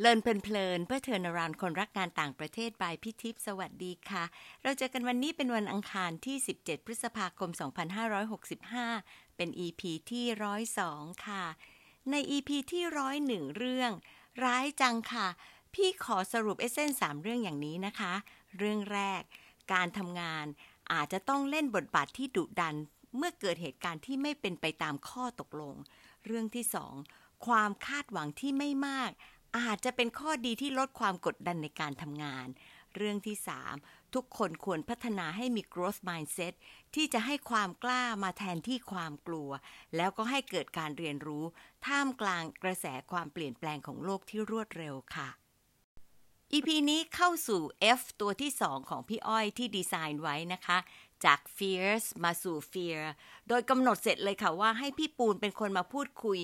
Learn เพลินเพื่อเทอร์นารานคนรักงานต่างประเทศ by พี่ทิพย์สวัสดีค่ะ เราเจอกันวันนี้เป็นวันอังคารที่ 17 พฤษภาคม 2565 เป็น EP ที่102ค่ะ ใน EP ที่101เรื่อง ร้ายจังค่ะ พี่ขอสรุป essence สามเรื่องอย่างนี้นะคะ เรื่องแรก การทำงานอาจจะต้องเล่นบทบาทที่ดุดัน เมื่อเกิดเหตุการณ์ที่ไม่เป็นไปตามข้อตกลง เรื่องที่สองความคาดหวังที่ไม่มาก อาจจะเป็นข้อดีที่ลดความกดดันในการทำงาน เรื่องที่ 3 ทุกคนควรพัฒนาให้มี growth mindset ที่จะให้ความกล้ามาแทนที่ความกลัว แล้วก็ให้เกิดการเรียนรู้ ท่ามกลางกระแสความเปลี่ยนแปลงของโลกที่รวดเร็วค่ะ EP นี้เข้าสู่ F ตัวที่ 2 ของพี่อ้อยที่ดีไซน์ไว้นะคะ จาก fierce มาสู่ fear โดยกำหนดเสร็จเลยค่ะว่าให้พี่ปูนเป็นคนมาพูดคุย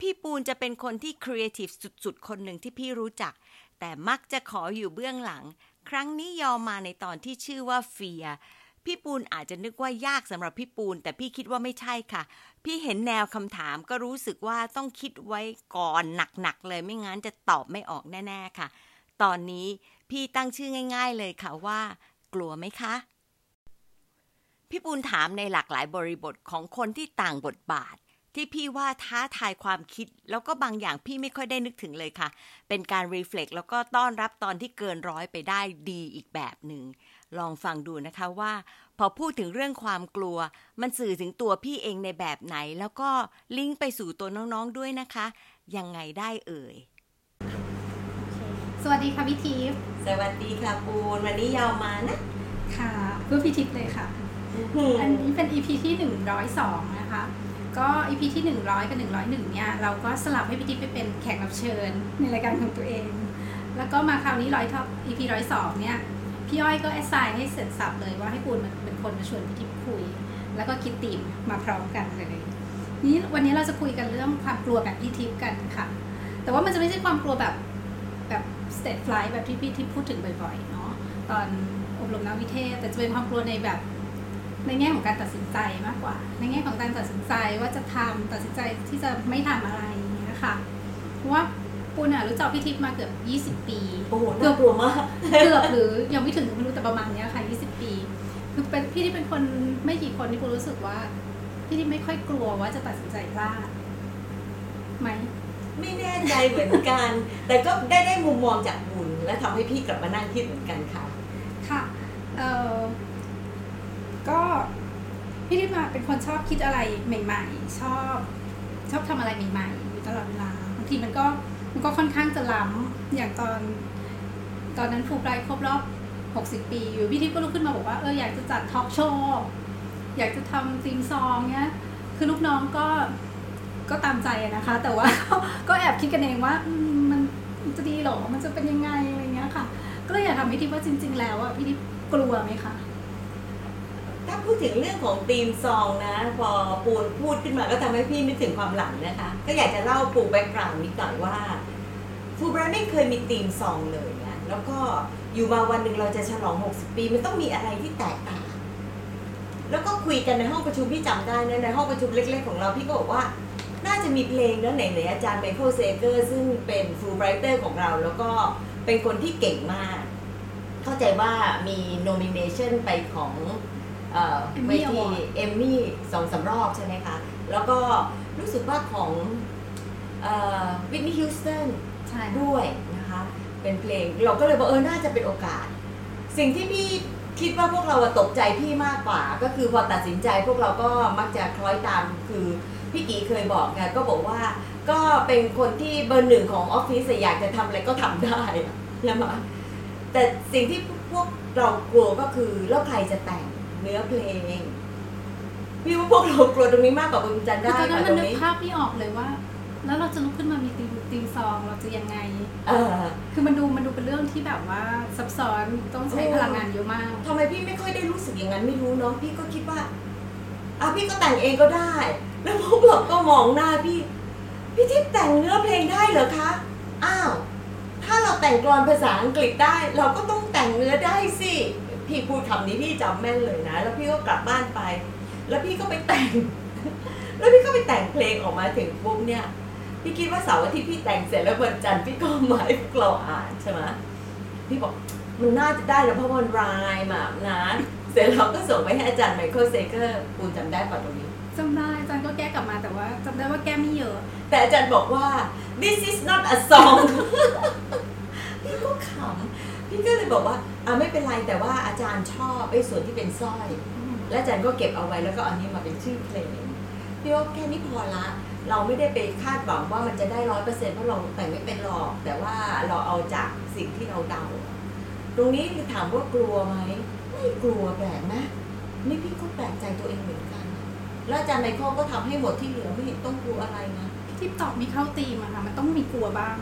พี่ปูนจะเป็นคนที่ creative สุดๆ คนหนึ่งที่พี่รู้จัก แต่มักจะขออยู่เบื้องหลัง ครั้งนี้ยอมมาในตอนที่ชื่อว่า fear พี่ปูนอาจจะนึกว่ายากสำหรับพี่ปูน แต่พี่คิดว่าไม่ใช่ค่ะ พี่เห็นแนวคำถามก็รู้สึกว่าต้องคิดไว้ก่อนหนักๆเลยไม่งั้นจะตอบไม่ออกแน่ๆค่ะ ตอนนี้พี่ตั้งชื่อง่าย ๆ เลยค่ะว่า กลัวไหมคะ พี่ปูนถามในหลากหลายบริบทของคนที่ต่างบทบาท ที่พี่ว่าท้าทายความคิด แล้วก็บางอย่างพี่ไม่ค่อยได้นึกถึงเลยค่ะ เป็นการรีเฟล็กแล้วก็ต้อนรับตอนที่เกินร้อยไปได้ดีอีกแบบหนึ่ง ลองฟังดูนะคะว่า พอพูดถึงเรื่องความกลัว มันสื่อถึงตัวพี่เองในแบบไหน แล้วก็ลิงก์ไปสู่ตัวน้องๆด้วยนะคะ ยังไงได้เอ่ยสวัสดีค่ะพี่ทิพย์สวัสดีค่ะปูนวันนี้ยาวมานะ ค่ะเพื่อพี่ทิพย์เลยค่ะ อันนี้เป็น EP ที่ 102 นะคะ ก็ EP ที่ 100 กับ 101 เนี่ย เราก็สลับให้พี่ทิพย์ไปเป็นแขกรับเชิญในรายการของตัวเอง แล้วก็มาคราวนี้ร้อยท็อป EP 102เนี่ย พี่อ้อยก็ assign ให้เสร็จสรรพเลยว่าให้ปูนมันเป็นคนมาชวนพี่ทิพย์คุย แล้วก็คิดตีมมาพร้อมกันเลย นี้วันนี้เราจะคุยกันเรื่องความกลัวแบบพี่ทิพย์กันค่ะ แต่ว่ามันจะไม่ใช่ความกลัวแบบแบบ state flight แบบที่พี่ทิพย์พูดถึงบ่อยๆเนาะตอนอบรมนักวิเทศ แต่จะเป็นความกลัวในแบบ ในแง่ของการตัดสินใจมากกว่า ในแง่ของการตัดสินใจว่าจะทำตัดสินใจที่จะไม่ทำอะไรอย่างเงี้ยค่ะเพราะว่าปูนอะรู้จักพี่ทิพย์มาเกือบ 20 ปีโอ้โหน่ากลัวมากเกือบหรือยังไม่ถึงไม่รู้แต่ประมาณเนี้ยค่ะ 20 ปี คือเป็นพี่ที่เป็นคนไม่กี่คนที่ปูรู้สึกว่า พี่ที่ไม่ค่อยกลัวว่าจะตัดสินใจพลาดไหมไม่แน่ใจเหมือนกัน แต่ก็ได้ได้มุมมองจากบุญและทำให้พี่กลับมานั่งคิดเหมือนกันค่ะ ค่ะ เออ ก็พี่ที่มาเป็นคนชอบคิดอะไรใหม่ ๆ ชอบ ชอบทำอะไรใหม่ๆอยู่ตลอดเวลาบางทีมันก็มันก็ค่อนข้างจะล้ำอย่างตอน ตอนนั้นฟูไบรท์ครบรอบ 60 ปี อยู่พี่ทิพย์ก็ลุกขึ้นมาบอกว่าเอออยากจะจัดทอล์กโชว์อยากจะทำซีมซองเนี้ย คือลูกน้องก็ก็ตามใจนะคะ แต่ว่าก็แอบคิดกันเองว่ามันจะดีหรอ มันจะเป็นยังไงอะไรเงี้ยค่ะ ก็เลยอยากทำพี่ทิพย์ว่าจริง ๆ แล้วอะพี่ทิพย์กลัวไหมคะ ถ้าพูดถึงเรื่องของธีมซองนะ พอปูนพูดขึ้นมาก็ทำให้พี่นึกถึงความหลังนะคะ ก็อยากจะเล่าปูแบ็กกราวน์นิดหน่อยว่าฟูไบรท์ไม่เคยมีธีมซองเลยนะแล้วก็อยู่มาวันหนึ่งเราจะฉลอง 60 ปี มันต้องมีอะไรที่แตกต่าง แล้วก็คุยกันในห้องประชุมพี่จำได้นะในห้องประชุมเล็ก ๆ ของเราพี่ก็บอกว่าน่าจะมีเพลงนะไหนๆอาจารย์ไมเคิลเซเกอร์ซึ่งเป็น Fulbrighter ของเรา แล้วก็เป็นคนที่เก่งมาก เข้าใจว่ามี nomination ไปของ เอ่อ Emmy เวที Award Emmy สองสามรอบใช่ไหมคะ แล้วก็รู้สึกว่าของวินนี่ฮิวสตันใช่ด้วยนะคะ เป็นเพลงเราก็เลยบอกเออ น่าจะเป็นโอกาส สิ่งที่พี่คิดว่าพวกเราอะตกใจพี่มากกว่า ก็คือพอตัดสินใจพวกเราก็มักจะคล้อยตามคือพี่กีเคยบอกไงก็บอกว่าก็เป็นคนที่เบอร์หนึ่งของออฟฟิศอะอยากจะทำอะไรก็ทำได้อะใช่ไหมแต่สิ่งที่พวกเรากลัวก็คือแล้วใครจะแต่ง เนื้อเพลงพี่ว่าพวกเรากลัวตรงนี้มากกว่าคุณจันคือได้ตอนนั้นค่ะมัตนรงนึกนี้ภาพไม่ออกเลยว่า แล้วเราจะลุกขึ้นมามีตีมตีมซองเราจะยังไงเออคือมันดูมันดูเป็นเรื่องที่แบบว่าซับซ้อนต้องใช้โอ้พลังงานเยอะมากทำไมพี่ไม่ค่อยได้รู้สึกอย่างนั้นไม่รู้เนาะพี่ก็คิดว่าอะพี่ก็แต่งเองก็ได้ แล้วพวกเราก็มองหน้าพี่พี่ทิพย์แต่งเนื้อเพลงได้เหรอคะอ้าวถ้าเราแต่งกลอนภาษาอังกฤษได้ เราก็ต้องแต่งเนื้อได้สิ พี่พูดคำนี้พี่จำแม่นเลยนะ แล้วพี่ก็กลับบ้านไป แล้วพี่ก็ไปแต่ง แล้วพี่ก็ไปแต่งเพลงออกมาถึงปุ๊บเนี่ยพพี่คิดว่าเสาร์อาทิตย์พี่แต่งเสร็จแล้ววันจันทร์พี่ก็มาให้พวกเราอ่านใช่ไหมพี่บอกมันน่าจะได้นะเพราะมัน rhyme มานะ เสร็จเราก็ส่งไปให้อาจารย์ไมเคิลเซเกอร์ปูนจำได้ป่ะตรงนี้จำได้อาจารย์ก็แก้กลับมาแต่ว่าจำได้ว่าแก้ไม่เยอะ แต่อาจารย์บอกว่า this is not a song พี่ก็ขำ พี่ก็เลยบอกว่าอ่าไม่เป็นไรแต่ว่าอาจารย์ชอบไอ้ส่วนที่เป็นสร้อย และอาจารย์ก็เก็บเอาไว้แล้วก็เอานี้มาเป็นชื่อเพลงพี่ว่าแค่นี้พอละเราไม่ได้ไปคาดหวังว่ามันจะได้ร้อยเปอร์เซ็นต์เพราะเราแต่งไม่เป็นหรอก แต่ว่าเราเอาจากสิ่งที่เราเดา ตรงนี้คือถามว่ากลัวไหมไม่กลัวแปลกนะนี่พี่ก็แปลกใจตัวเองเหมือนกัน แล้วอาจารย์ไมเคิลก็ทำให้หมดที่เหลือไม่เห็นต้องกลัวอะไรนะพี่ทิพย์ตอบมีเข้าตีมอะค่ะมันต้องมีกลัวบ้าง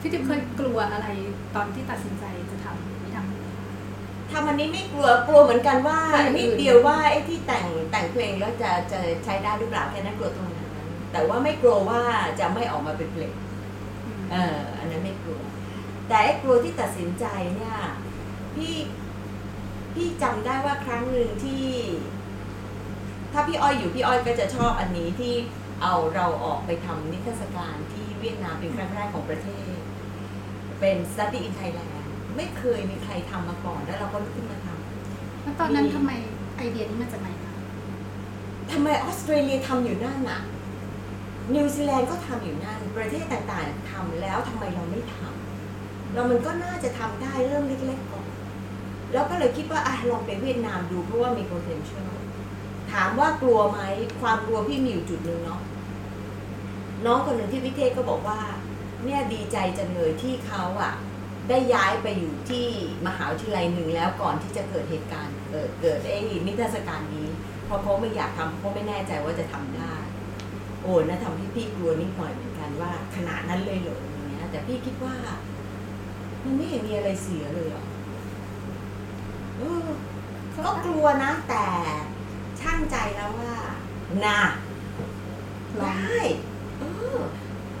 พี่ทิพย์เคยกลัวอะไรตอนที่ตัดสินใจจะทำหรือไม่ทำ ทำอันนี้ไม่กลัวกลัวเหมือนกันว่าใช่นิดเดียวว่าไอ้ที่แต่งแต่งเพลงแล้วจะจะใช้ได้หรือเปล่าแค่นั้นกลัวตรงนั้นแต่ว่าไม่กลัวว่าจะไม่ออกมาเป็นเพลงเอออันนั้นไม่กลัว แต่ไอ้กลัวที่ตัดสินใจเนี่ยพี่พี่จำได้ว่าครั้งหนึ่งที่ ถ้าพี่อ้อยอยู่พี่อ้อยก็จะชอบอันนี้ที่เอาเราออกไปทำนิทรรศการที่เวียดนามเป็นครั้งแรกของประเทศ เป็น Study in Thailand ไม่เคยมีใครทำมาก่อนแล้วเราก็ลุกขึ้นมาทำแล้วตอนนั้นทำไมไอเดียนี้มาจากไหนคะทำไมออสเตรเลียทำอยู่นั่นน่ะนิวซีแลนด์ก็ทำอยู่นั่น ประเทศต่างๆทำแล้วทำไมเราไม่ทำเรามันก็น่าจะทำได้เริ่มเล็กๆก่อน แล้วก็เลยคิดว่าอะลองไปเวียดนามดูเพราะว่ามี potential ถามว่ากลัวไหมความกลัวพี่มีอยู่จุดหนึ่งเนาะน้องคนหนึ่งที่วิเทศก็บอกว่า เนี่ยดีใจจังเลยที่เขาอะ ได้ย้ายไปอยู่ที่มหาวิทยาลัยหนึ่งแล้วก่อนที่จะเกิดเหตุการณ์เกิดเกิดไอ้นิทรรศการนี้ เพราะเขาไม่อยากทำเพราะไม่แน่ใจว่าจะทำได้ โอ้นะทำให้พี่กลัวนิดหน่อยเหมือนกันว่าขนาดนั้นเลยเหรออย่างเงี้ย แต่พี่คิดว่า มันไม่เห็นมีอะไรเสียเลยเหรอเออก็กลัวนะ แต่ช่างใจแล้วว่าน่ะลองได้เออ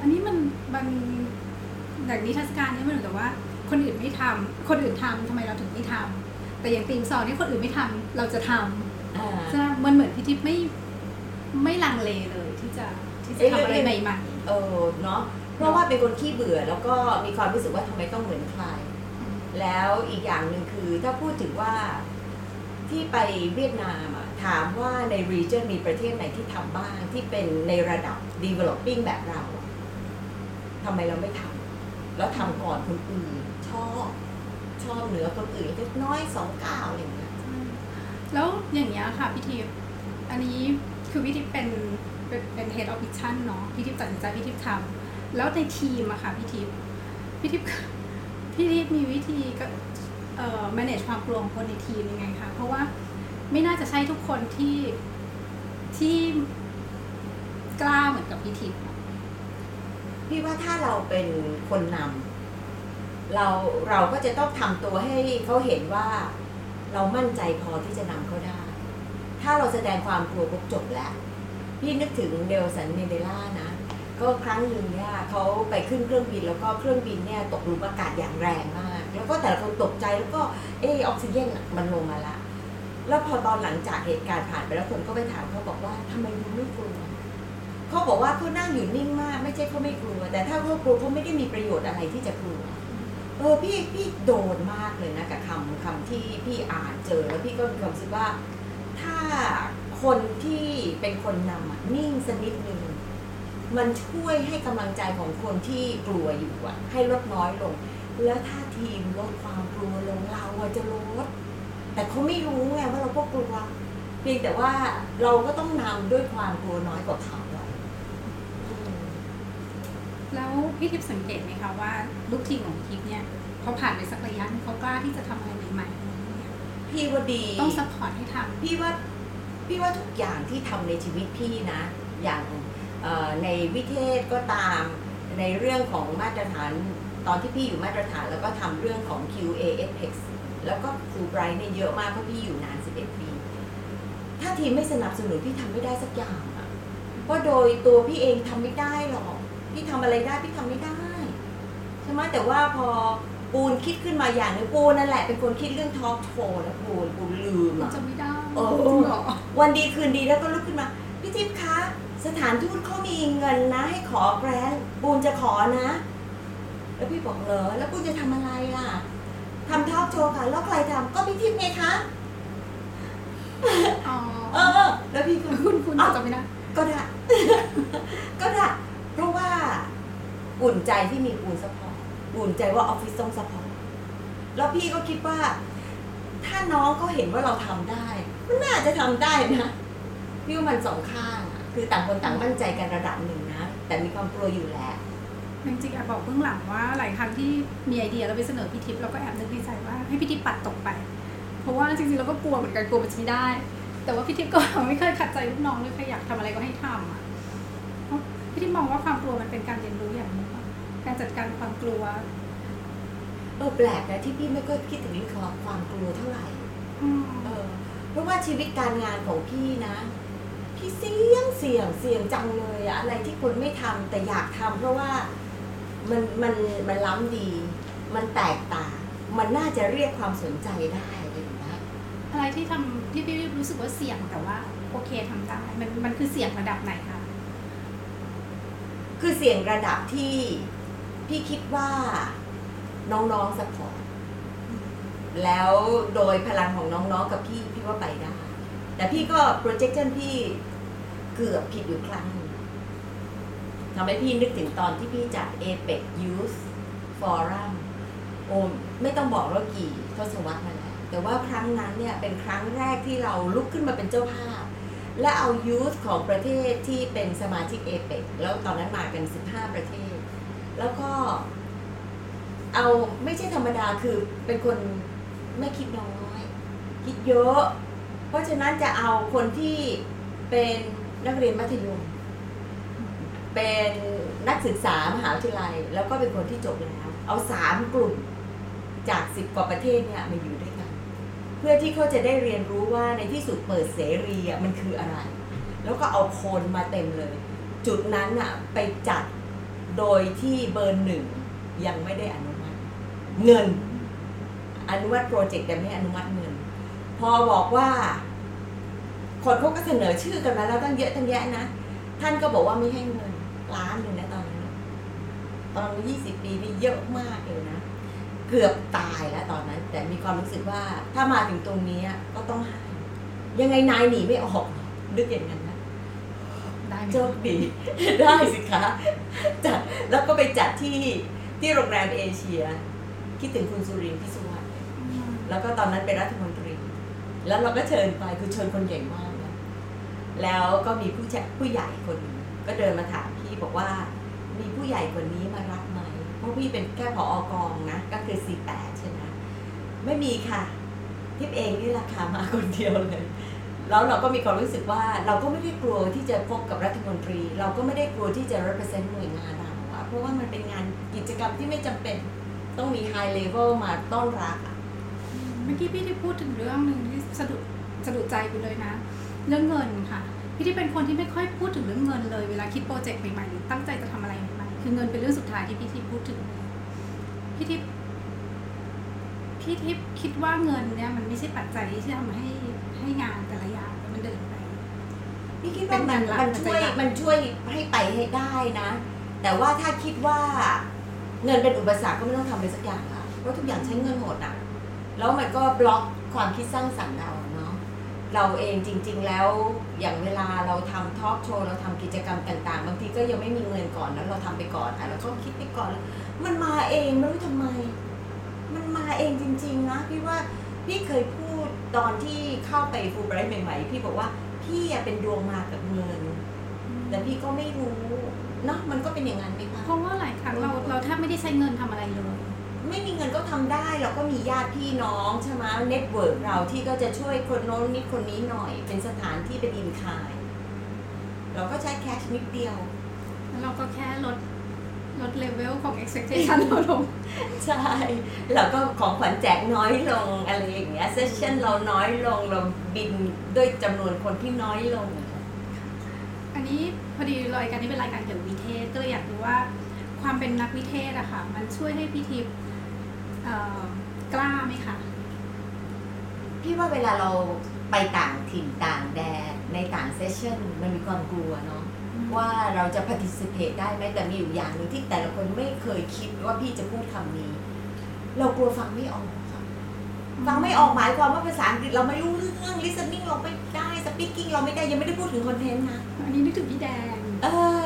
อันนี้มันมันอย่างนิทรรศการเนี่ยมันเหมือนกับว่า คนอื่นไม่ทำคนอื่นทำทำไมเราถึงไม่ทำแต่อย่างตีมสอนที่คนอื่นไม่ทำเราจะทำอ่าใช่ไหมมันเหมือนพี่ทิพย์ไม่ไม่ลังเลเลยที่จะที่จะเอ้ยทำอะไรเรื่องใหม่เออเนาะเพราะว่าเป็นคนขี้เบื่อแล้วก็มีความรู้สึกว่าทำไมต้องเหมือนใคร แล้วอีกอย่างหนึ่งคือถ้าพูดถึงว่าที่ไปเวียดนามอะถามว่าใน region มีประเทศไหนที่ทำบ้างที่เป็นในระดับ developing แบบเราอะทำไมเราไม่ทำ แล้วทำก่อนคนอื่นชอบชอบเหนือคนอื่นเล็กน้อยสองก้าวอะไรอย่างเงี้ยแล้วอย่างเงี้ยค่ะพี่ทิพย์อันนี้คือพี่ทิพย์เป็นเป็นเป็น head of mission เนาะพี่ทิพย์ตัดสินใจพี่ทิพย์ทำแล้วในทีมอะค่ะพี่ทิพย์พี่ทิพย์พี่ทิพย์มีวิธีก็เอ่อ manage ความกลัวของคนในทีมยังไงคะเพราะว่าไม่น่าจะใช่ทุกคนที่ที่กล้าเหมือนกับพี่ทิพย์ พี่ว่าถ้าเราเป็นคนนำเราเราก็จะต้องทำตัวให้เขาเห็นว่า เรามั่นใจพอที่จะนำเขาได้ ถ้าเราแสดงความกลัวปุ๊บจบแล้ว พี่นึกถึงเดลสันเมเดล่านะ ก็ครั้งหนึ่งเนี่ยเขาไปขึ้นเครื่องบินแล้วก็เครื่องบินเนี่ยตกหลุมอากาศอย่างแรงมาก แล้วก็แต่ละคนตกใจแล้วก็เออออกซิเจนมันลงมาละแล้วพอตอนหลังจากเหตุการณ์ผ่านไปแล้วคนก็ไปถามเขาบอกว่าทำไมคุณไม่กลัว เขาบอกว่าเขานั่งอยู่นิ่งมาก ไม่ใช่เขาไม่กลัว แต่ถ้าเขากลัวเขาไม่ได้มีประโยชน์อะไรที่จะกลัวเออพี่พี่โดนมากเลยนะกับคำคำที่พี่อ่านเจอแล้วพี่ก็มีความรู้สึกว่า ถ้าคนที่เป็นคนนำนิ่งสักนิดนึงมันช่วยให้กำลังใจของคนที่กลัวอยู่อะให้ลดน้อยลง แล้วถ้าทีมลดความกลัวลงเราจะลด แต่เขาไม่รู้ไงว่าเราก็กลัว เพียงแต่ว่าเราก็ต้องนำด้วยความกลัวน้อยกว่าเขา แล้วพี่ทิพย์สังเกตไหมคะว่าลูกทีมของพี่ทิพย์เนี่ยพอผ่านไปสักระยะหนึงเขากล้าที่จะทำอะไรใหม่ๆอะไรอย่างเงี้ยพี่ว่าดีต้อง support ให้ทพี่ว่าพี่ว่าทุกอย่างที่ทำในชีวิตพี่นะ อย่างเอ่อในวิเทศก็ตามในเรื่องของมาตรฐานตอนที่พี่อยู่มาตรฐานแล้วก็ทำเรื่องของ QA Apex แล้วก็ฟูไบรท์เนี่ยเยอะมากเพราะพี่อยู่นาน 11 ปี ถ้าทีมไม่สนับสนุนพี่ทำไม่ได้สักอย่างอะเพราะโดยตัวพี่เองทำไม่ได้หรอก พี่ทำอะไรได้พี่ทำไม่ได้ใช่ไหมแต่ว่าพอปูนคิดขึ้นมาอย่างหนึงปูนนั่นแหละเป็นคนคิดเรื่องทอล์กโชว์นะปูนปูนลืมำมันอะจะไม่ได้เออจริงเหรอวันดีคืนดีแล้วก็ลุกขึ้นมาพี่พี่ทิพย์คะ สถานทูตเขามีเงินนะ ให้ขอแกรนด์ปูนจะขอนะ แล้วพี่บอกเหรอแล้วปูนจะทำอะไรล่ะทำทอล์กโชว์ค่ะแล้วใครทำก็พี่ทิพย์ไงคะอ๋อเออแล้วพี่ก็คุณคุณอ้าวจำไม่ได้ก็ได้ก็ได้ เพราะว่าอุ่นใจที่มีปูน support อุ่นใจว่าออฟฟิศต้อง support แล้วพี่ก็คิดว่า ถ้าน้องเขาเห็นว่าเราทำได้ มันน่าจะทำได้นะพี่ว่ามันสองข้างคือต่างคนต่างมั่นใจกันระดับหนึ่งนะ แต่มีความกลัวอยู่แหละจริงๆแอบบอกเบื้องหลังว่าหลายครั้งที่มีไอเดียแล้วไปเสนอพี่ทิพย์เราก็แอบนึกในใจว่าให้พี่ทิพย์ปัดตกไป เพราะว่าจริงๆเราก็กลัวเหมือนกันกลัวมันจะไม่ได้ แต่ว่าพี่ทิพย์ก็ไม่เคยขัดใจลูกน้องเลยใครอยากทำอะไรก็ให้ทำอะ พราะพี่ทิพย์มองว่าความกลัวมันเป็นการเรียนรู้อย่างหนึงอะการจัดการความกลัว เออแปลกนะที่พี่ไม่ก็คิดถึงเรื่องความความกลัวเท่าไหร่ อืมเออ เพราะว่าชีวิตการงานของพี่นะ พี่เสี่ยงเสี่ยงเสี่ยงจังเลยอะอะไรที่คนไม่ทำแต่อยากทำเพราะว่ามันมันมันล้ำดี มันแตกต่าง มันน่าจะเรียกความสนใจได้อะไรอย่างเงี้ยอะไรที่ทำที่พี่รู้สึกว่าเสี่ยงแต่ว่า โอเคทำได้มันมันคือเสี่ยงระดับไหนคะ คือเสี่ยงระดับที่พี่คิดว่าน้องๆสปอร์ตแล้วโดยพลังของน้องๆกับพี่พี่ว่าไปได้แต่พี่ก็ projection พี่เกือบผิดอยู่ครั้งหนึ่งทำให้พี่นึกถึงตอนที่พี่จัด APEC Youth Forum โอมไม่ต้องบอกว่ากี่ทศวรรษมาแล้วแต่ว่าครั้งนั้นเนี่ยเป็นครั้งแรกที่เราลุกขึ้นมาเป็นเจ้าภาพ และเอายูธของประเทศที่เป็นสมาชิกเอเปกแล้วตอนนั้นมากัน 15 ประเทศ แล้วก็เอาไม่ใช่ธรรมดาคือเป็นคนไม่คิดน้อย คิดเยอะ เพราะฉะนั้นจะเอาคนที่เป็นนักเรียนมัธยม เป็นนักศึกษามหาวิทยาลัย แล้วก็เป็นคนที่จบแล้ว เอาสามกลุ่มจากสิบกว่าประเทศเนี่ยมาอยู่ด้วย เพื่อที่เขาจะได้เรียนรู้ว่าในที่สุดเปิดเสรีอะมันคืออะไร แล้วก็เอาคนมาเต็มเลย จุดนั้นอะไปจัดโดยที่เบอร์หนึ่งยังไม่ได้อนุมัติ เงิน อนุมัติโปรเจกต์แต่ไม่อนุมัติเงิน พอบอกว่าคนเขาก็เสนอชื่อกันมาแล้วตั้งเยอะตั้งแยะนะ ท่านก็บอกว่าไม่ให้เงินล้านหนึ่งนะตอนนั้นตอนยี่สิบปีนี่เยอะมากเลยนะ เกือบตายแล้วตอน ความรู้สึกว่า ถ้ามาถึงตรงนี้ก็ต้องให้ยังไงนายหนีไม่ออกนึกอย่างนั้นนะได้ไหมโชคดีได้สิคะจัดแล้วก็ไปจัดที่ที่โรงแรมเอเชีย คิดถึงคุณสุรินทร์พิสุวรรณอืมแล้วก็ตอนนั้นเป็นรัฐมนตรี แล้วเราก็เชิญไปคือเชิญคนใหญ่มากนะแล้วก็มีผู้ชะผู้ใหญ่คนหนึ่งก็เดินมาถามพี่บอกว่า มีผู้ใหญ่คนนี้มารับไหมเพราะพี่เป็นแค่ผออกองนะ ก็คือ C8 ใช่ไหม ไม่มีค่ะ ทิพเองนี่ราคามาคนเดียวเลย แล้วเราก็มีความรู้สึกว่าเราก็ไม่ได้กลัวที่จะพบกับรัฐมนตรี เราก็ไม่ได้กลัวที่จะ represent หน่วยงานเราอะเพราะว่ามันเป็นงานกิจกรรมที่ไม่จำเป็นต้องมี high level มาต้อนรับอะเมื่อกี้พี่ที่พูดถึงเรื่องหนึ่งที่สะดุดสะดุดใจไปเลยนะ เรื่องเงินค่ะพี่ที่เป็นคนที่ไม่ค่อยพูดถึงเรื่องเงินเลยเวลาคิดโปรเจกต์ใหม่ๆหรือตั้งใจจะทำอะไรใหม่ๆคือเงินเป็นเรื่องสุดท้ายที่พี่ที่พูดถึงพี่ที่ พี่ที่คิดว่าเงินเนี่ยมันไม่ใช่ปัจจัยที่ทำให้ให้งานแต่ละอย่างมันเดินไป พี่คิดว่ามันเป็นงานหลักมันช่วยเป็นหลักมันช่วยให้ไปให้ได้นะ แต่ว่าถ้าคิดว่าเงินเป็นอุปสรรคก็ไม่ต้องทำเลยสักอย่างค่ะเพราะทุกอย่างใช้เงินหมดอะ แล้วมันก็บล็อกความคิดสร้างสรรค์เราเนาะเราเองจริง ๆ แล้วอย่างเวลาเราทำทอล์กโชว์เราทำกิจกรรมต่างๆบางทีก็ยังไม่มีเงินก่อนแล้วเราทำไปก่อนอะแล้วก็คิดไปก่อนแล้วมันมาเองไม่รู้ทำไม มันมาเองจริง ๆ นะพี่ว่าพี่เคยพูดตอนที่เข้าไปฟูไบรท์ใหม่ๆพี่บอกว่าพี่อะเป็นดวงมากับเงินแต่พี่ก็ไม่รู้เนาะมันก็เป็นอย่างนั้นไหมคะเพราะว่าหลายครั้งเราเราแทบไม่ได้ใช้เงินทำอะไรเลย ไม่มีเงินก็ทำได้เราก็มีญาติพี่น้องใช่ไหม network เราที่ก็จะช่วยคนโน้นนิดคนนี้หน่อย เป็นสถานที่เป็น in-kind เราก็ใช้ cash นิดเดียว แล้วเราก็แค่ลด ลดเลเวลของ expectation เราลง ใช่เราก็ของขวัญแจกน้อยลงอะไรอย่างเงี้ย session เราน้อยลงเราบินด้วยจำนวนคนที่น้อยลง อันนี้พอดีรายการนี้เป็นรายการเกี่ยวกับวิเทศก็เลยอยากรู้ว่าความเป็นนักวิเทศอะค่ะ มันช่วยให้พี่ทิพย์เอ่อกล้าไหมคะพพี่ว่าเวลาเราไปต่างถิ่นต่างแดนในต่างเซสชั่นมันมีความกลัวเนาะ ว่าเราจะ participate ได้ไหมแต่มีอยู่อย่างหนึ่งที่แต่ละคนไม่เคยคิดว่าพี่จะพูดคำนี้ เรากลัวฟังไม่ออกค่ะฟังไม่ออกหมายความว่าภาษาอังกฤษเราไม่รู้เรื่อง listening เราไม่ได้ speaking เราไม่ได้ยังไม่ได้พูดถึงคอนเทนต์นะอันนี้นึกถึงพี่แดงเออ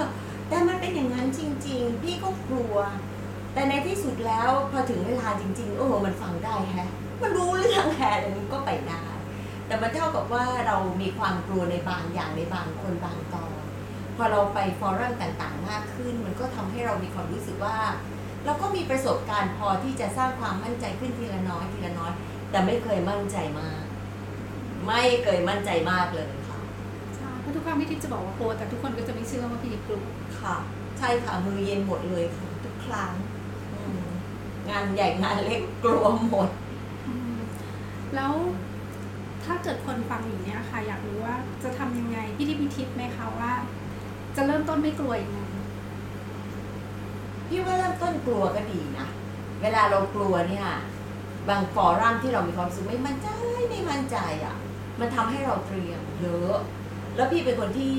แต่มันเป็นอย่างนั้นจริง ๆ พี่ก็กลัว แต่ในที่สุดแล้วพอถึงเวลาจริง ๆ โอ้โหมันฟังได้แฮะ มันรู้เรื่องแฮะแล้วมันก็ไปได้แต่มันเท่ากับว่าเรามีความกลัวในบางอย่างในบางคนบางตอนพ อเราไปฟอรัมต่างๆ มากขึ้น มันก็ทำให้เรามีความรู้สึกว่า เราก็มีประสบการณ์พอที่จะสร้างความมั่นใจขึ้นทีละน้อยทีละน้อย แต่ไม่เคยมั่นใจมาก ไม่เคยมั่นใจมากเลยค่ะใช่เพราะทุกครั้งพี่ทิพย์จะบอกว่ากลัวแต่ทุกคนก็จะไม่เชื่อว่าพี่ทิพย์กลัวค่ะ ใช่ค่ะมือเย็นหมดเลยค่ะทุกครั้งอืมงานใหญ่งานเล็กกลัวหมดอืมแล้วถ้าเกิดคนฟังอยู่เนี่ยค่ะ อยากรู้ว่าจะทำยังไงพี่ทิพย์มีทิปไหมคะว่า จะเริ่มต้นไม่กลัวยังไงพี่ว่าเริ่มต้นกลัวก็ดีนะ เวลาเรากลัวเนี่ย บางฟอรัมที่เรามีความรู้สึกไม่มั่นใจไม่มั่นใจอะ มันทำให้เราเตรียมเยอะ แล้วพี่เป็นคนที่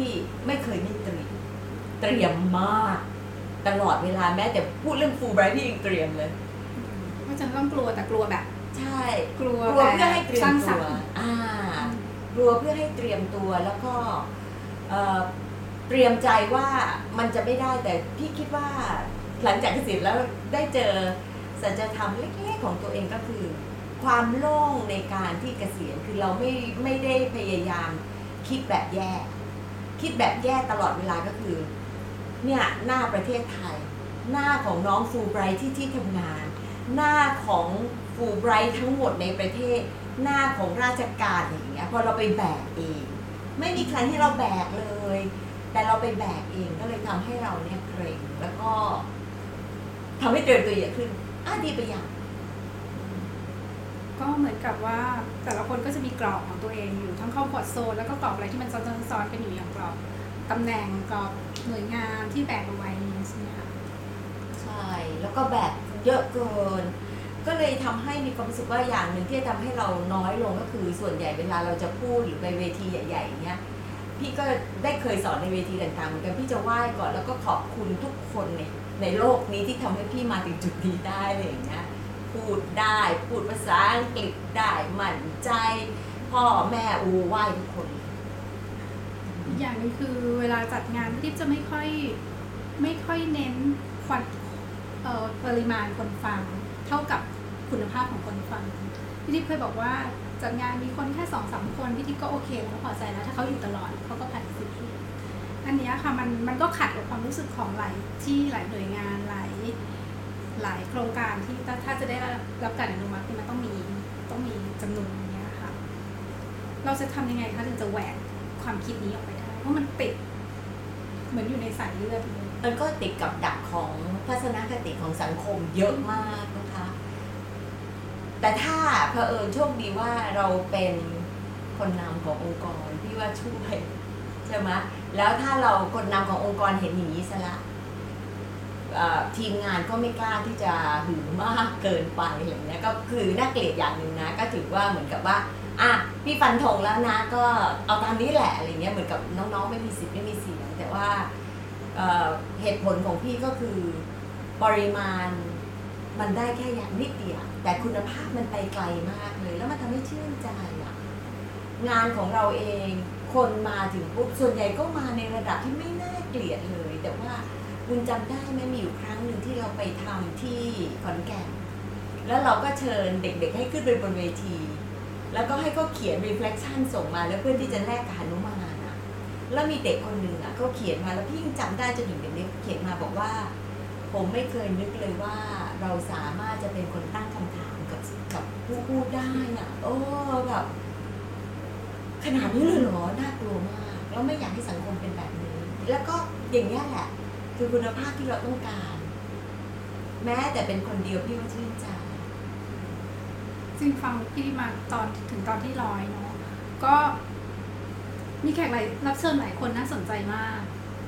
ไม่เคยไม่เตรียมเตรียมมาก ตลอดเวลาแม้แต่พูดเรื่องฟูไบรท์พี่ยังเตรียมเลยเพราะฉะนันต้องกลัวแต่กลัวแบบ ใช่ กลัวกลัวเพื่อให้เตรียสมร้างสรตัรวค์อ่ากลัวเพื่อให้เตรียมตัวแล้วก็ เตรียมใจว่ามันจะไม่ได้แต่พี่คิดว่าหลังจากเกษียณแล้วได้เจอสัจธรรมเล็กๆของตัวเองก็คือ ความโล่งในการที่เกษียณคือเราไม่ไม่ได้พยายามคิดแบบแย่ คิดแบบแย่ตลอดเวลาก็คือ เนี่ยหน้าประเทศไทย หน้าของน้องฟูไบรท์ที่ที่ทำงาน หน้าของฟูไบรท์ทั้งหมดในประเทศ หน้าของราชการอย่างเงี้ยพอเราไปแบกเอง ไม่มีใครให้เราแบกเลย แต่เราไปแบกเองก็เลยทำให้เราเนี่ยเกรงแล้วก็ทำให้เตือนตัวเยอะขึ้นอะดีไปอย่างก็เหมือนกับว่าแต่ละคนก็จะมีกรอบของตัวเองอยู่ทั้งคอมฟอร์ทโซนแล้วก็กรอบอะไรที่มันซ้อนๆกันอยู่อย่างกรอบตำแหน่งกรอบหน่วยงานที่แบ่งเอาไว้ใช่ไหมคะใช่แล้วก็แบกเยอะเกิน ก็เลยทำให้มีความรู้สึกว่าอย่างหนึ่งที่จะทำให้เราน้อยลงก็คือส่วนใหญ่เวลาเราจะพูดหรือไปเวทีใหญ่ๆอย่เงี้ย พี่ก็ได้เคยสอนในเวทีต่างๆเหมือนกันพี่จะไหว้ก่อนแล้วก็ขอบคุณทุกคนในในโลกนี้ที่ทำให้พี่มาถึงจุดนี้ได้อะไรอย่างเงี้ยพูดได้พูดภาษาอังกฤษได้มั่นใจ พ่อแม่อูไหว้ทุกคนอีกอย่างหนึงคือเวลาจัดงานพี่ทิพย์จะไม่ค่อยไม่ค่อยเน้นควอนเอ่อปริมาณคนฟัง เท่ากับคุณภาพของคนฟังพี่ทิพย์เคยบอกว่า จัดงานมีคนแค่สองสามคนพี่ทิพย์ก็โอเคแล้วพอใจแล้วถ้าเขาอยู่ตลอดเขาก็ผ่านสิทธิอันนี้ค่ะมันมันก็ขัดกับความรู้สึกของหลายที่หลายหน่วยงานหลายหลายโครงการที่ถ้าถ้าจะได้รับการอนุมัติมันต้องมีต้องมีจำนวนอย่างเงี้ยค่ะ เราจะทำยังไงคะถึงจะแหวกความคิดนี้ออกไปได้เพราะมันติดเหมือนอยู่ในสายเลือดเลยมันก็ติดกับดักของทัศนคติของสังคมเยอะมาก แต่ถ้าเผอิญโชคดีว่าเราเป็นคนนำขององค์กรพี่ว่าช่วยใช่ไหมแล้วถ้าเราคนนำขององค์กรเห็นอย่างนี้ซะละทีมงานก็ไม่กล้าที่จะหือมากเกินไปอะไรอย่างเงี้ยก็คือน่าเกลียดอย่างหนึ่งนะ ก็ถือว่าเหมือนกับว่าอะพี่ฟันธงแล้วนะก็เอาตามนี้แหละอะไรเงี้ยเหมือนกับน้องๆ ไม่มีสิทธิ์ไม่มีเสียงแต่ว่าเเหตุผลของพี่ก็คือปริมาณมันได้แค่อย่างนิดเดียว แต่คุณภาพมันไปไกลมากเลย แล้วมันทำให้ชื่นใจอะงานของเราเองคนมาถึงปุ๊บส่วนใหญ่ก็มาในระดับที่ไม่น่าเกลียดเลย แต่ว่าคุณจำได้ไหมมีอยู่ครั้งหนึ่งที่เราไปทำที่ขอนแก่น แล้วเราก็เชิญเด็กๆ ให้ขึ้นไปบนเวที แล้วก็ให้เขาเขียน reflection ส่งมาแล้วเพื่อนที่จะแลกกับหนุมานอะแล้วมีเด็กคนหนึ่งอะเขาเขียนมาแล้วพี่ยังจำได้จนถึงเดี๋ยวนี้เขียนมาบอกว่า ผมไม่เคยนึกเลยว่าเราสามารถจะเป็นคนตั้งคำถามกับกับผู้พูดได้อะ โอ้แบบขนาดนี้เลยเหรอ น่ากลัวมาก แล้วไม่อยากให้สังคมเป็นแบบนี้ แล้วก็อย่างนี้แหละ คือคุณภาพที่เราต้องการ แม้แต่เป็นคนเดียวพี่ก็ชื่นใจจริงฟังพี่มาตอนถึงตอนที่ร้อยเนาะก็มีแขกหลายรับเชิญหลายคนน่าสนใจมาก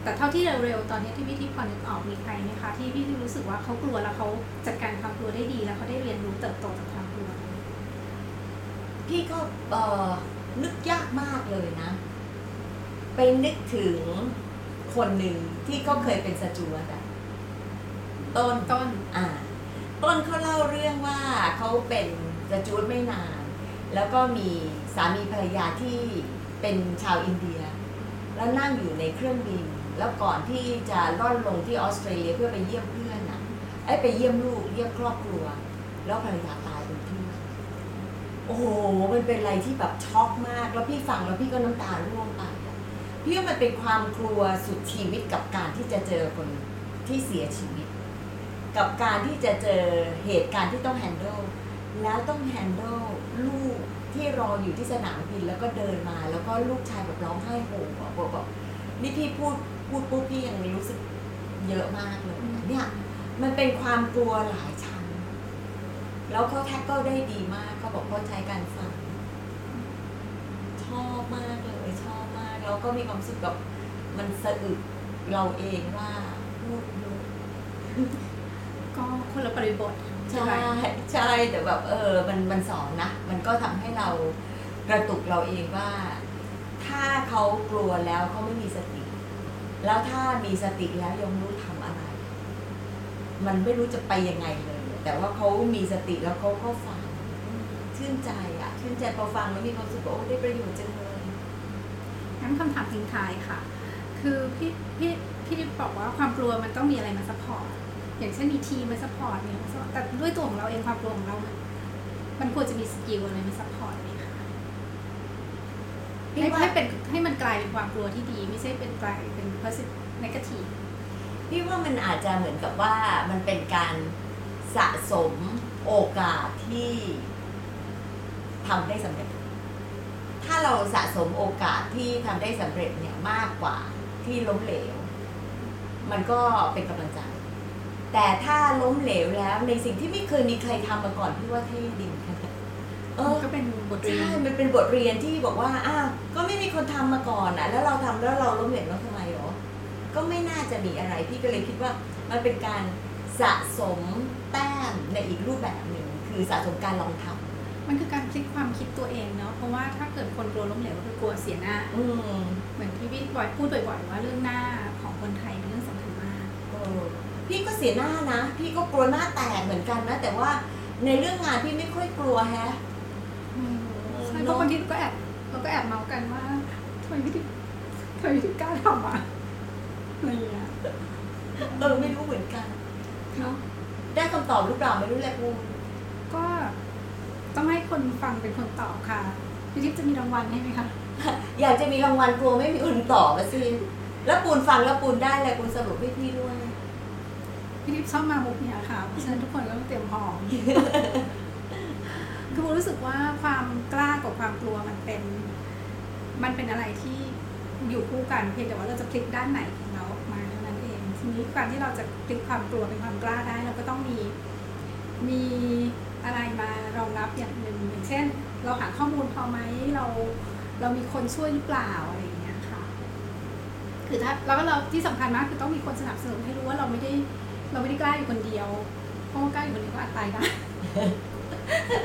แต่เท่าที่เร็วๆตอนนี้ที่พี่ที่พอนึกออกมีใครไหมคะที่พี่รู้สึกว่าเขากลัวแล้วเขาจัดการความกลัวได้ดีแล้วเขาได้เรียนรู้เติบโตจากความกลัวพี่ก็เออนึกยากมากเลยนะ ไปนึกถึงคนหนึ่งที่เขาเคยเป็นสจวตอะต้นต้นอ่า ต้นเขาเล่าเรื่องว่าเขาเป็นสจวตไม่นาน แล้วก็มีสามีภรรยาที่เป็นชาวอินเดีย แล้วนั่งอยู่ในเครื่องบิน แล้วก่อนที่จะล่อนลงที่ออสเตรเลียเพื่อไปเยี่ยมเพื่อนน่ะไอ้ไปเยี่ยมลูกเยี่ยมครอบครัว แล้วภรรยาตายบนเครื่องโอ้โหมันเป็นอะไรที่แบบช็อกมาก แล้วพี่ฟังแล้วพี่ก็น้ำตาร่วงไปพี่ว่ามันเป็นความกลัวสุดชีวิตกับการที่จะเจอคนที่เสียชีวิต กับการที่จะเจอเหตุการณ์ที่ต้อง handle แล้วต้อง handle ลูกที่รออยู่ที่สนามบินแล้วก็เดินมา แล้วก็ลูกชายแบบร้องไห้โฮบอกบอกบอกนี่พี่พูด พูดปุ๊บพี่ยังรู้สึกเยอะมากเลยเนี่ยมันเป็นความกลัวหลายชั้น แล้วเขาแท็กเกิลได้ดีมากเขาบอกเขาใช้การฟังชอบมากเลยชอบมากแล้วก็มีความรู้สึกแบบมันสะอึกเราเองว่าพูดเยอะก็คนละบริบทใช่ใช่แต่แบบเออมันมันสอนนะ มันก็ทำให้เรากระตุกเราเองว่า ถ้าเขากลัวแล้วเขาไม่มีสติ แล้วถ้ามีสติแล้วยังรู้ทำอะไร มันไม่รู้จะไปยังไงเลย แต่ว่าเขามีสติแล้วเขาก็ฟังชื่นใจอะชื่นใจพอฟังแล้วมีความรู้สึกว่าโอ้ได้ประโยชน์จังเลยงั้นคำถามทิ้งท้ายค่ะ คือพี่พี่พี่บอกว่าความกลัวมันต้องมีอะไรมา support อย่างเช่นมีทีมมา support เนี่ยแต่ด้วยตัวของเราเองความกลัวของเรา มันควรจะมี skill อะไรมา support ให้ว่าให้เป็นให้มันกลายเป็นความกลัวที่ดี ไม่ใช่เป็นกลายเป็น positive negative พี่ว่ามันอาจจะเหมือนกับว่ามันเป็นการสะสมโอกาสที่ทำได้สำเร็จ ถ้าเราสะสมโอกาสที่ทำได้สำเร็จเนี่ยมากกว่าที่ล้มเหลว มันก็เป็นกำลังใจ แต่ถ้าล้มเหลวแล้วในสิ่งที่ไม่เคยมีใครทำมาก่อนพี่ว่าเท่ดินค่ะ เออก็เป็นบทเรียใช่นมันเป็นบทเรียนที่บอกว่า อ้าว ก็ไม่มีคนทำมาก่อนอะ แล้วเราทำแล้วเราล้มเหลวแล้วทำไมหรอ ก็ไม่น่าจะมีอะไร พี่ก็เลยคิดว่ามันเป็นการสะสมแต้มในอีกรูปแบบหนึ่ง คือสะสมการลองทมันคือการพลิกความคิดตัวเองเนาะ เพราะว่าถ้าเกิดคนกลัวล้มเหลวก็คือกลัวเสียหน้าำอืมเหมือนที่พี่บอยพูดบ่อยๆว่าเรื่องหน้าของคนไทยเป็นเรื่องสำคัญมากเออพี่ก็เสียหน้านะ พี่ก็กลัวหน้าแตกเหมือนกันนะ แต่ว่าในเรื่องงานพี่ไม่ค่อยกลัวแฮะ ใช่เพราะบางทีเราก็แอบเราก็แอบเมาส์กันว่าทำไมพี่ถึงทำไมพี่ถึงกล้าทำอะอะไรอย่างเงี้ยเออไม่รู้เหมือนกัน เนาะได้คำตอบหรือเปล่าไม่รู้แหละคุณก็ต้องให้คนฟังเป็นคนตอบค่ะพี่ทิพย์จะมีรางวัลให้ไหมคะอยากจะมีรางวัลกลัวไม่มีคนตอบมาสิแล้วปูนฟังแล้วปูนได้อะไรปูนสรุปให้พี่ด้วยพี่ทิพย์ชอบมามุกเนี่ยค่ะเพราะฉะนั้นทุกคนก็ต้องเตรียมพร้อม คือผมรู้สึกว่าความกล้ากับความกลัวมันเป็น มันเป็นอะไรที่อยู่คู่กันเพียงแต่ว่าเราจะพลิกด้านไหนของเราออกมาเท่านั้นเองทีนี้การที่เราจะพลิกความกลัวเป็นความกล้าได้เราก็ต้องมีมีอะไรมารองรับอย่างหนึ่งอย่างเช่น เราหาข้อมูลพอไหมเราเรามีคนช่วยหรือเปล่าอะไรอย่างเงี้ยค่ะ คือถ้าแล้วก็เราที่สำคัญมากคือต้องมีคนสนับสนุนให้รู้ว่าเราไม่ได้เราไม่ได้กล้าอยู่คนเดียวเพราะว่ากล้าอยู่คนเดียวก็อาจตายได้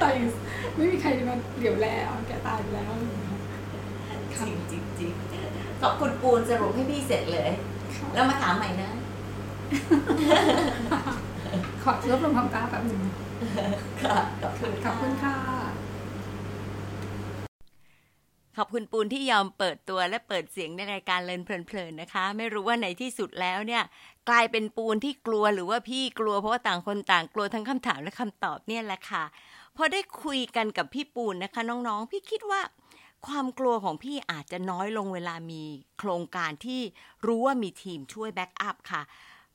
ตายอยู่ไม่มีใครมาเหลียวแลเอาแกตายไปแล้วอะไรอย่างเงี้ยจริงจริงจริงขอบคุณปูนสรุปให้พี่เสร็จเลย แล้วมาถามใหม่นะ ขอรวบรวมความกล้าแป๊บหนึงค่ะขอบคุณขอบคุณค่ะ ขอบคุณปูนที่ยอมเปิดตัวและเปิดเสียงในรายการเลินเพลินๆนะคะ ไม่รู้ว่าในที่สุดแล้วเนี่ยกลายเป็นปูนที่กลัวหรือว่าพี่กลัวเพราะว่าต่างคนต่างกลัวทั้งคำถามและคำตอบเนี่ยแหละค่ะพ อได้คุยกันกับพี่ปูนนะคะน้องๆ พี่คิดว่าความกลัวของพี่อาจจะน้อยลงเวลามีโครงการที่รู้ว่ามีทีมช่วย backup ค่ะ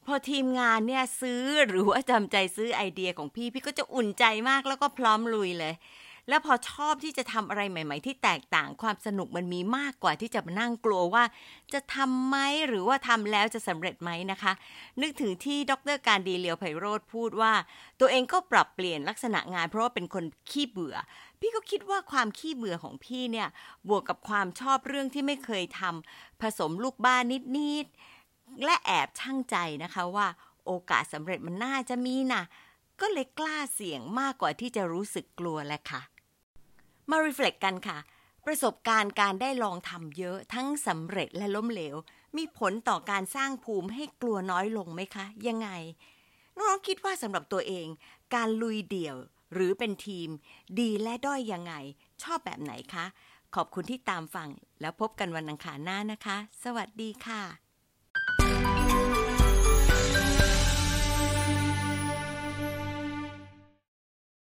พอทีมงานเนี่ยซื้อหรือว่าจำใจซื้อไอเดียของพี่ พี่ก็จะอุ่นใจมากแล้วก็พร้อมลุยเลย แล้วพอชอบที่จะทำอะไรใหม่ ๆ ที่แตกต่างความสนุกมันมีมากกว่าที่จะมานั่งกลัวว่า จะทำไหมหรือว่าทำแล้วจะสำเร็จไหมนะคะ นึกถึงที่ดร.การดีเลียวไพโรจน์พูดว่า ตัวเองก็ปรับเปลี่ยนลักษณะงาน เพราะว่าเป็นคนขี้เบื่อ พี่ก็คิดว่าความขี้เบื่อของพี่เนี่ยบวกกับความชอบเรื่องที่ไม่เคยทำผสมลูกบ้านนิดๆและแอบช่างใจนะคะว่าโอกาสสำเร็จมันน่าจะมีนะก็เลยกล้าเสี่ยงมากกว่าที่จะรู้สึกกลัวแหละค่ะ มารีเฟล็กกันค่ะ ประสบการณ์การได้ลองทำเยอะทั้งสำเร็จและล้มเหลว มีผลต่อการสร้างภูมิให้กลัวน้อยลงไหมคะ ยังไง น้องๆคิดว่าสำหรับตัวเอง การลุยเดี่ยวหรือเป็นทีม ดีและด้อยยังไง ชอบแบบไหนคะ ขอบคุณที่ตามฟัง แล้วพบกันวันอังคารหน้านะคะ สวัสดีค่ะ